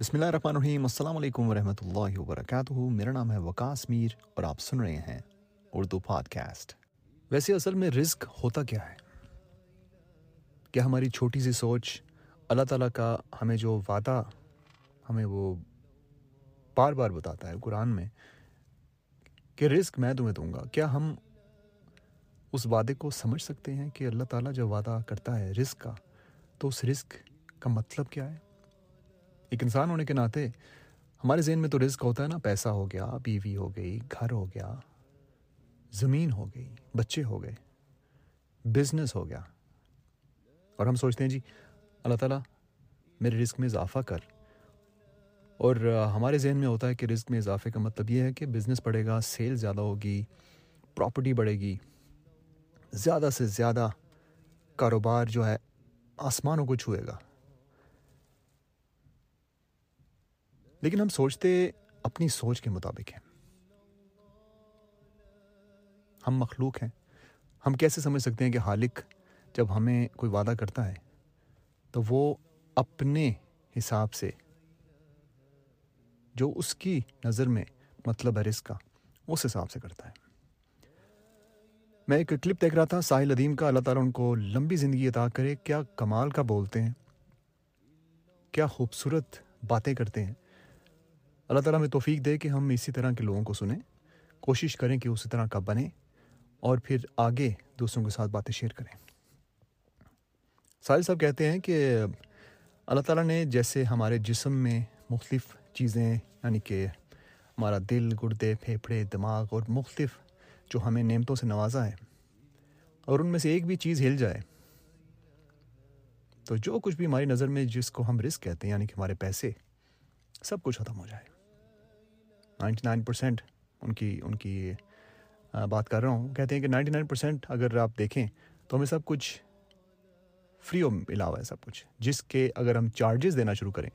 بسم اللہ الرحمن الرحیم، السلام علیکم ورحمۃ اللہ وبرکاتہ۔ میرا نام ہے وکاس میر اور آپ سن رہے ہیں اردو پاڈ کاسٹ ویسے اصل میں رزق ہوتا کیا ہے؟ کیا ہماری چھوٹی سی سوچ اللہ تعالیٰ کا ہمیں جو وعدہ، ہمیں وہ بار بار بتاتا ہے قرآن میں کہ رزق میں تمہیں دوں گا، کیا ہم اس وعدے کو سمجھ سکتے ہیں کہ اللہ تعالیٰ جب وعدہ کرتا ہے رزق کا، تو اس رزق کا مطلب کیا ہے؟ ایک انسان ہونے کے ناطے ہمارے ذہن میں تو رزق ہوتا ہے نا، پیسہ ہو گیا، بیوی ہو گئی، گھر ہو گیا، زمین ہو گئی، بچے ہو گئے بزنس ہو گیا۔ اور ہم سوچتے ہیں جی اللہ تعالیٰ میرے رزق میں اضافہ کر۔ اور ہمارے ذہن میں ہوتا ہے کہ رزق میں اضافے کا مطلب یہ ہے کہ بزنس بڑھے گا سیل زیادہ ہوگی پراپرٹی بڑھے گی۔ زیادہ سے زیادہ کاروبار جو ہے آسمانوں کو چھوئے گا۔ لیکن ہم سوچتے اپنی سوچ کے مطابق ہیں۔ ہم مخلوق ہیں۔ ہم کیسے سمجھ سکتے ہیں کہ حالق جب ہمیں کوئی وعدہ کرتا ہے تو وہ اپنے حساب سے جو اس کی نظر میں مطلب ہے رزق کا، اس حساب سے کرتا ہے۔ میں ایک کلپ دیکھ رہا تھا، ساحل ادیم کا۔ اللہ تعالیٰ ان کو لمبی زندگی عطا کرے۔ کیا کمال کا بولتے ہیں، کیا خوبصورت باتیں کرتے ہیں۔ اللہ تعالیٰ ہمیں توفیق دے کہ ہم اسی طرح کے لوگوں کو سنیں، کوشش کریں کہ اسی طرح کا بنے اور پھر آگے دوسروں کے ساتھ باتیں شیئر کریں۔ ساحل صاحب کہتے ہیں کہ اللہ تعالیٰ نے جیسے ہمارے جسم میں مختلف چیزیں یعنی کہ ہمارا دل، گردے، پھیپھڑے، دماغ اور مختلف جو ہمیں نعمتوں سے نوازا ہے، اور ان میں سے ایک بھی چیز ہل جائے۔ تو جو کچھ بھی ہماری نظر میں جس کو ہم رسک کہتے ہیں یعنی کہ ہمارے پیسے، سب کچھ ختم ہو جائے۔ نائنٹی نائن پرسینٹ ان کی ان کی بات کر رہا ہوں۔ کہتے ہیں کہ نائنٹی نائن پرسینٹ اگر آپ دیکھیں تو ہمیں سب کچھ فری علاوہ ہے سب کچھ۔ جس کے اگر ہم چارجز دینا شروع کریں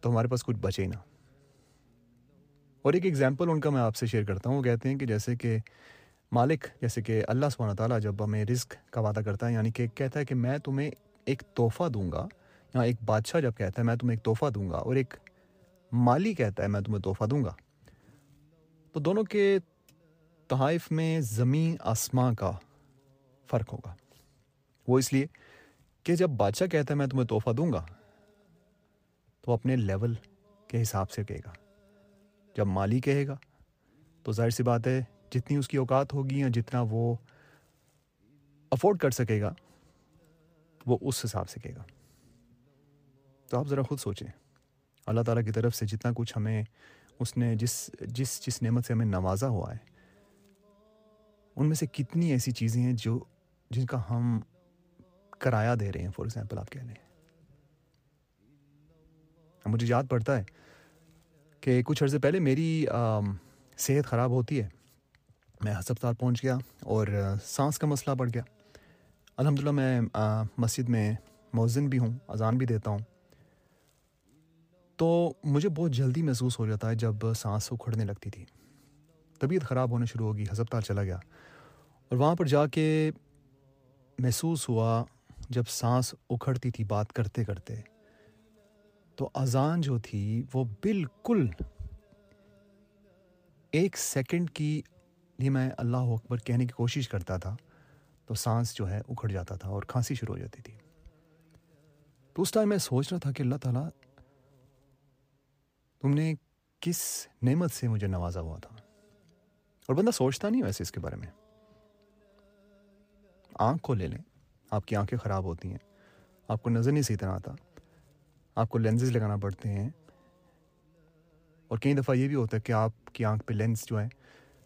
تو ہمارے پاس کچھ بچے ہی نہ۔ اور ایک ایگزامپل ان کا میں آپ سے شیئر کرتا ہوں۔ وہ کہتے ہیں کہ جیسے کہ مالک، جیسے کہ اللہ سبحانہ تعالیٰ جب ہمیں رزق کا وعدہ کرتا ہے یعنی کہ کہتا ہے کہ میں تمہیں ایک تحفہ دوں گا۔ یا ایک بادشاہ جب کہتا ہے میں تمہیں ایک تحفہ دوں گا اور ایک مالی کہتا ہے میں تمہیں تحفہ دوں گا۔ تو دونوں کے تحائف میں زمین آسماں کا فرق ہوگا۔ وہ اس لیے کہ جب بادشاہ کہتا ہے میں تمہیں تحفہ دوں گا، تو اپنے لیول کے حساب سے کہے گا۔ جب مالی کہے گا، تو ظاہر سی بات ہے، جتنی اس کی اوقات ہوگی یا جتنا وہ افورڈ کر سکے گا، وہ اس حساب سے کہے گا۔ تو آپ ذرا خود سوچیں۔ اللہ تعالیٰ کی طرف سے جتنا کچھ ہمیں اس نے جس جس جس نعمت سے ہمیں نوازا ہوا ہے، ان میں سے کتنی ایسی چیزیں ہیں جو، جن کا ہم کرایہ دے رہے ہیں فار ایگزامپل آپ کہہ لیں۔ مجھے یاد پڑتا ہے کہ کچھ عرصے پہلے میری صحت خراب ہوتی ہے۔ میں ہسپتال پہنچ گیا اور سانس کا مسئلہ بڑھ گیا۔ الحمد للہ میں مسجد میں مؤذن بھی ہوں، اذان بھی دیتا ہوں۔ تو مجھے بہت جلدی محسوس ہو جاتا ہے جب سانس اکھڑنے لگتی تھی۔ طبیعت خراب ہونے شروع ہوگی، ہسپتال چلا گیا۔ اور وہاں پر جا کے محسوس ہوا جب سانس اکھڑتی تھی بات کرتے کرتے۔ تو اذان جو تھی وہ بالکل ایک سیکنڈ کی لیے میں اللہ اکبر کہنے کی کوشش کرتا تھا، تو سانس جو ہے اکھڑ جاتا تھا اور کھانسی شروع ہو جاتی تھی۔ تو اس ٹائم میں سوچ رہا تھا کہ اللہ تعالیٰ تم نے کس نعمت سے مجھے نوازا ہوا تھا؟ اور بندہ سوچتا نہیں ویسے اس کے بارے میں۔ آنکھ کو لے لیں، آپ کی آنکھیں خراب ہوتی ہیں۔ آپ کو نظر نہیں صحیح طرح آتا۔ آپ کو لینزز لگانا پڑتے ہیں۔ اور کئی دفعہ یہ بھی ہوتا ہے کہ آپ کی آنکھ پہ لینس جو ہے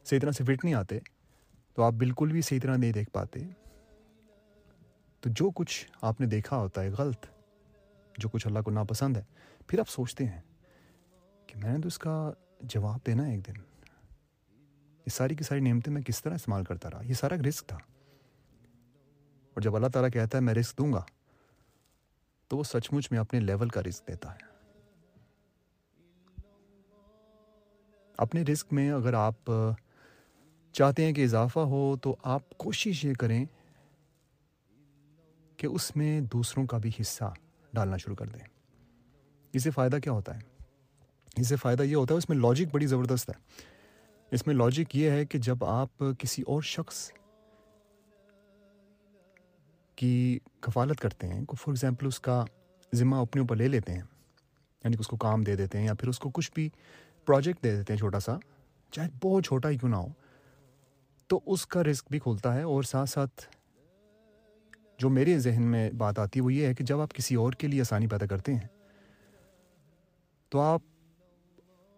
صحیح طرح سے فٹ نہیں آتے، تو آپ بالکل بھی صحیح طرح نہیں دیکھ پاتے۔ تو جو کچھ آپ نے دیکھا ہوتا ہے غلط، جو کچھ اللہ کو ناپسند ہے، پھر آپ سوچتے ہیں۔ کہ میں نے تو اس کا جواب دینا ہے ایک دن۔ یہ ساری کی ساری نعمتیں میں کس طرح استعمال کرتا رہا؟ یہ سارا رسک تھا۔ اور جب اللہ تعالیٰ کہتا ہے میں رسک دوں گا، تو وہ سچ مچ میں اپنے لیول کا رزق دیتا ہے۔ اپنے رزق میں اگر آپ چاہتے ہیں کہ اضافہ ہو، تو آپ کوشش یہ کریں کہ اس میں دوسروں کا بھی حصہ ڈالنا شروع کر دیں۔ اس سے فائدہ کیا ہوتا ہے؟ اس سے فائدہ یہ ہوتا ہے، اس میں لاجک بڑی زبردست ہے۔ اس میں لاجک یہ ہے کہ جب آپ کسی اور شخص کی کفالت کرتے ہیں فار ایگزامپل اس کا ذمہ اپنے اوپر لے لیتے ہیں یعنی کہ اس کو کام دے دیتے ہیں یا پھر اس کو کچھ بھی پروجیکٹ دے دیتے ہیں چھوٹا سا، چاہے بہت چھوٹا ہی کیوں نہ ہو، تو اس کا رزق بھی کھولتا ہے۔ اور ساتھ ساتھ جو میرے ذہن میں بات آتی ہے، وہ یہ ہے کہ جب آپ کسی اور کے لیے آسانی پیدا کرتے ہیں، تو آپ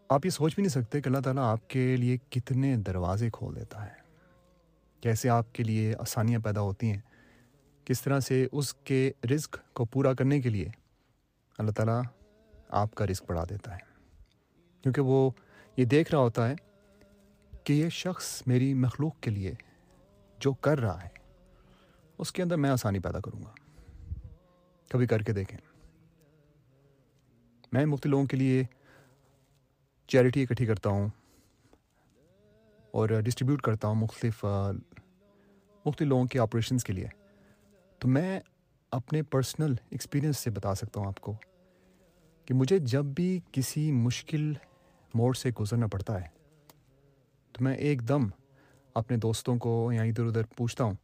آپ یہ سوچ بھی نہیں سکتے کہ اللہ تعالیٰ آپ کے لیے کتنے دروازے کھول دیتا ہے۔ کیسے آپ کے لیے آسانیاں پیدا ہوتی ہیں، کس طرح سے اس کے رزق کو پورا کرنے کے لیے اللہ تعالیٰ آپ کا رزق بڑھا دیتا ہے۔ کیونکہ وہ یہ دیکھ رہا ہوتا ہے کہ یہ شخص میری مخلوق کے لیے جو کر رہا ہے، اس کے اندر میں آسانی پیدا کروں گا۔ کبھی کر کے دیکھیں۔ میں مفتی لوگوں کے لیے چیریٹی اکٹھی کرتا ہوں اور ڈسٹریبیوٹ کرتا ہوں مختلف مختلف لوگوں کے آپریشنس کے لیے۔ تو میں اپنے پرسنل ایکسپیرئنس سے بتا سکتا ہوں آپ کو کہ مجھے جب بھی کسی مشکل موڑ سے گزرنا پڑتا ہے، تو میں ایک دم اپنے دوستوں کو یا ادھر ادھر پوچھتا ہوں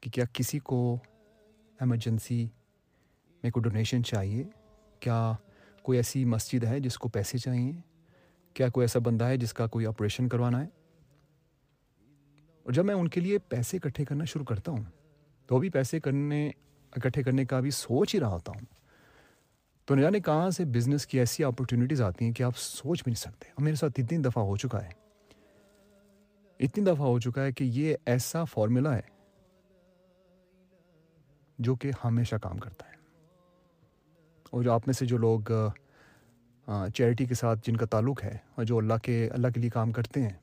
کہ کیا کسی کو ایمرجنسی میں کوئی ڈونیشن چاہیے؟ کیا کوئی ایسی مسجد ہے جس کو پیسے چاہیے؟ کیا کوئی ایسا بندہ ہے جس کا کوئی آپریشن کروانا ہے؟ اور جب میں ان کے لیے پیسے اکٹھے کرنا شروع کرتا ہوں، تو بھی پیسے کرنے، اکٹھے کرنے کا بھی سوچ ہی رہا ہوتا ہوں۔ تو نہ جانے کہاں سے بزنس کی ایسی اپرچونیٹیز آتی ہیں کہ آپ سوچ بھی نہیں سکتے؟ اور میرے ساتھ اتنی دفعہ ہو چکا ہے۔ اتنی دفعہ ہو چکا ہے کہ یہ ایسا فارمولا ہے جو کہ ہمیشہ کام کرتا ہے۔ اور جو آپ میں سے جو لوگ چیریٹی کے ساتھ جن کا تعلق ہے اور جو اللہ کے اللہ کے لیے کام کرتے ہیں،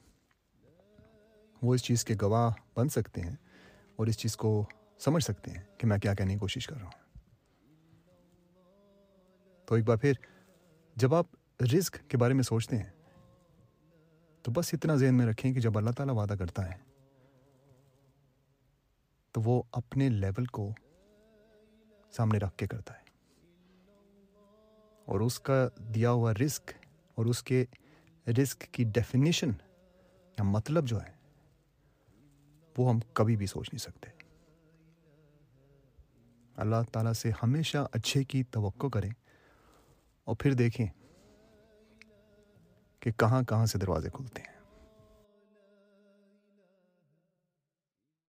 وہ اس چیز کے گواہ بن سکتے ہیں اور اس چیز کو سمجھ سکتے ہیں کہ میں کیا کہنے کی کوشش کر رہا ہوں۔ تو ایک بار پھر جب آپ رزق کے بارے میں سوچتے ہیں، تو بس اتنا ذہن میں رکھیں کہ جب اللہ تعالیٰ وعدہ کرتا ہے، تو وہ اپنے لیول کو سامنے رکھ کے کرتا ہے۔ اور اس کا دیا ہوا رسک اور اس کے رسک کی ڈیفینیشن یا مطلب جو ہے، وہ ہم کبھی بھی سوچ نہیں سکتے۔ اللہ تعالیٰ سے ہمیشہ اچھے کی توقع کریں اور پھر دیکھیں کہ کہاں کہاں سے دروازے کھلتے ہیں۔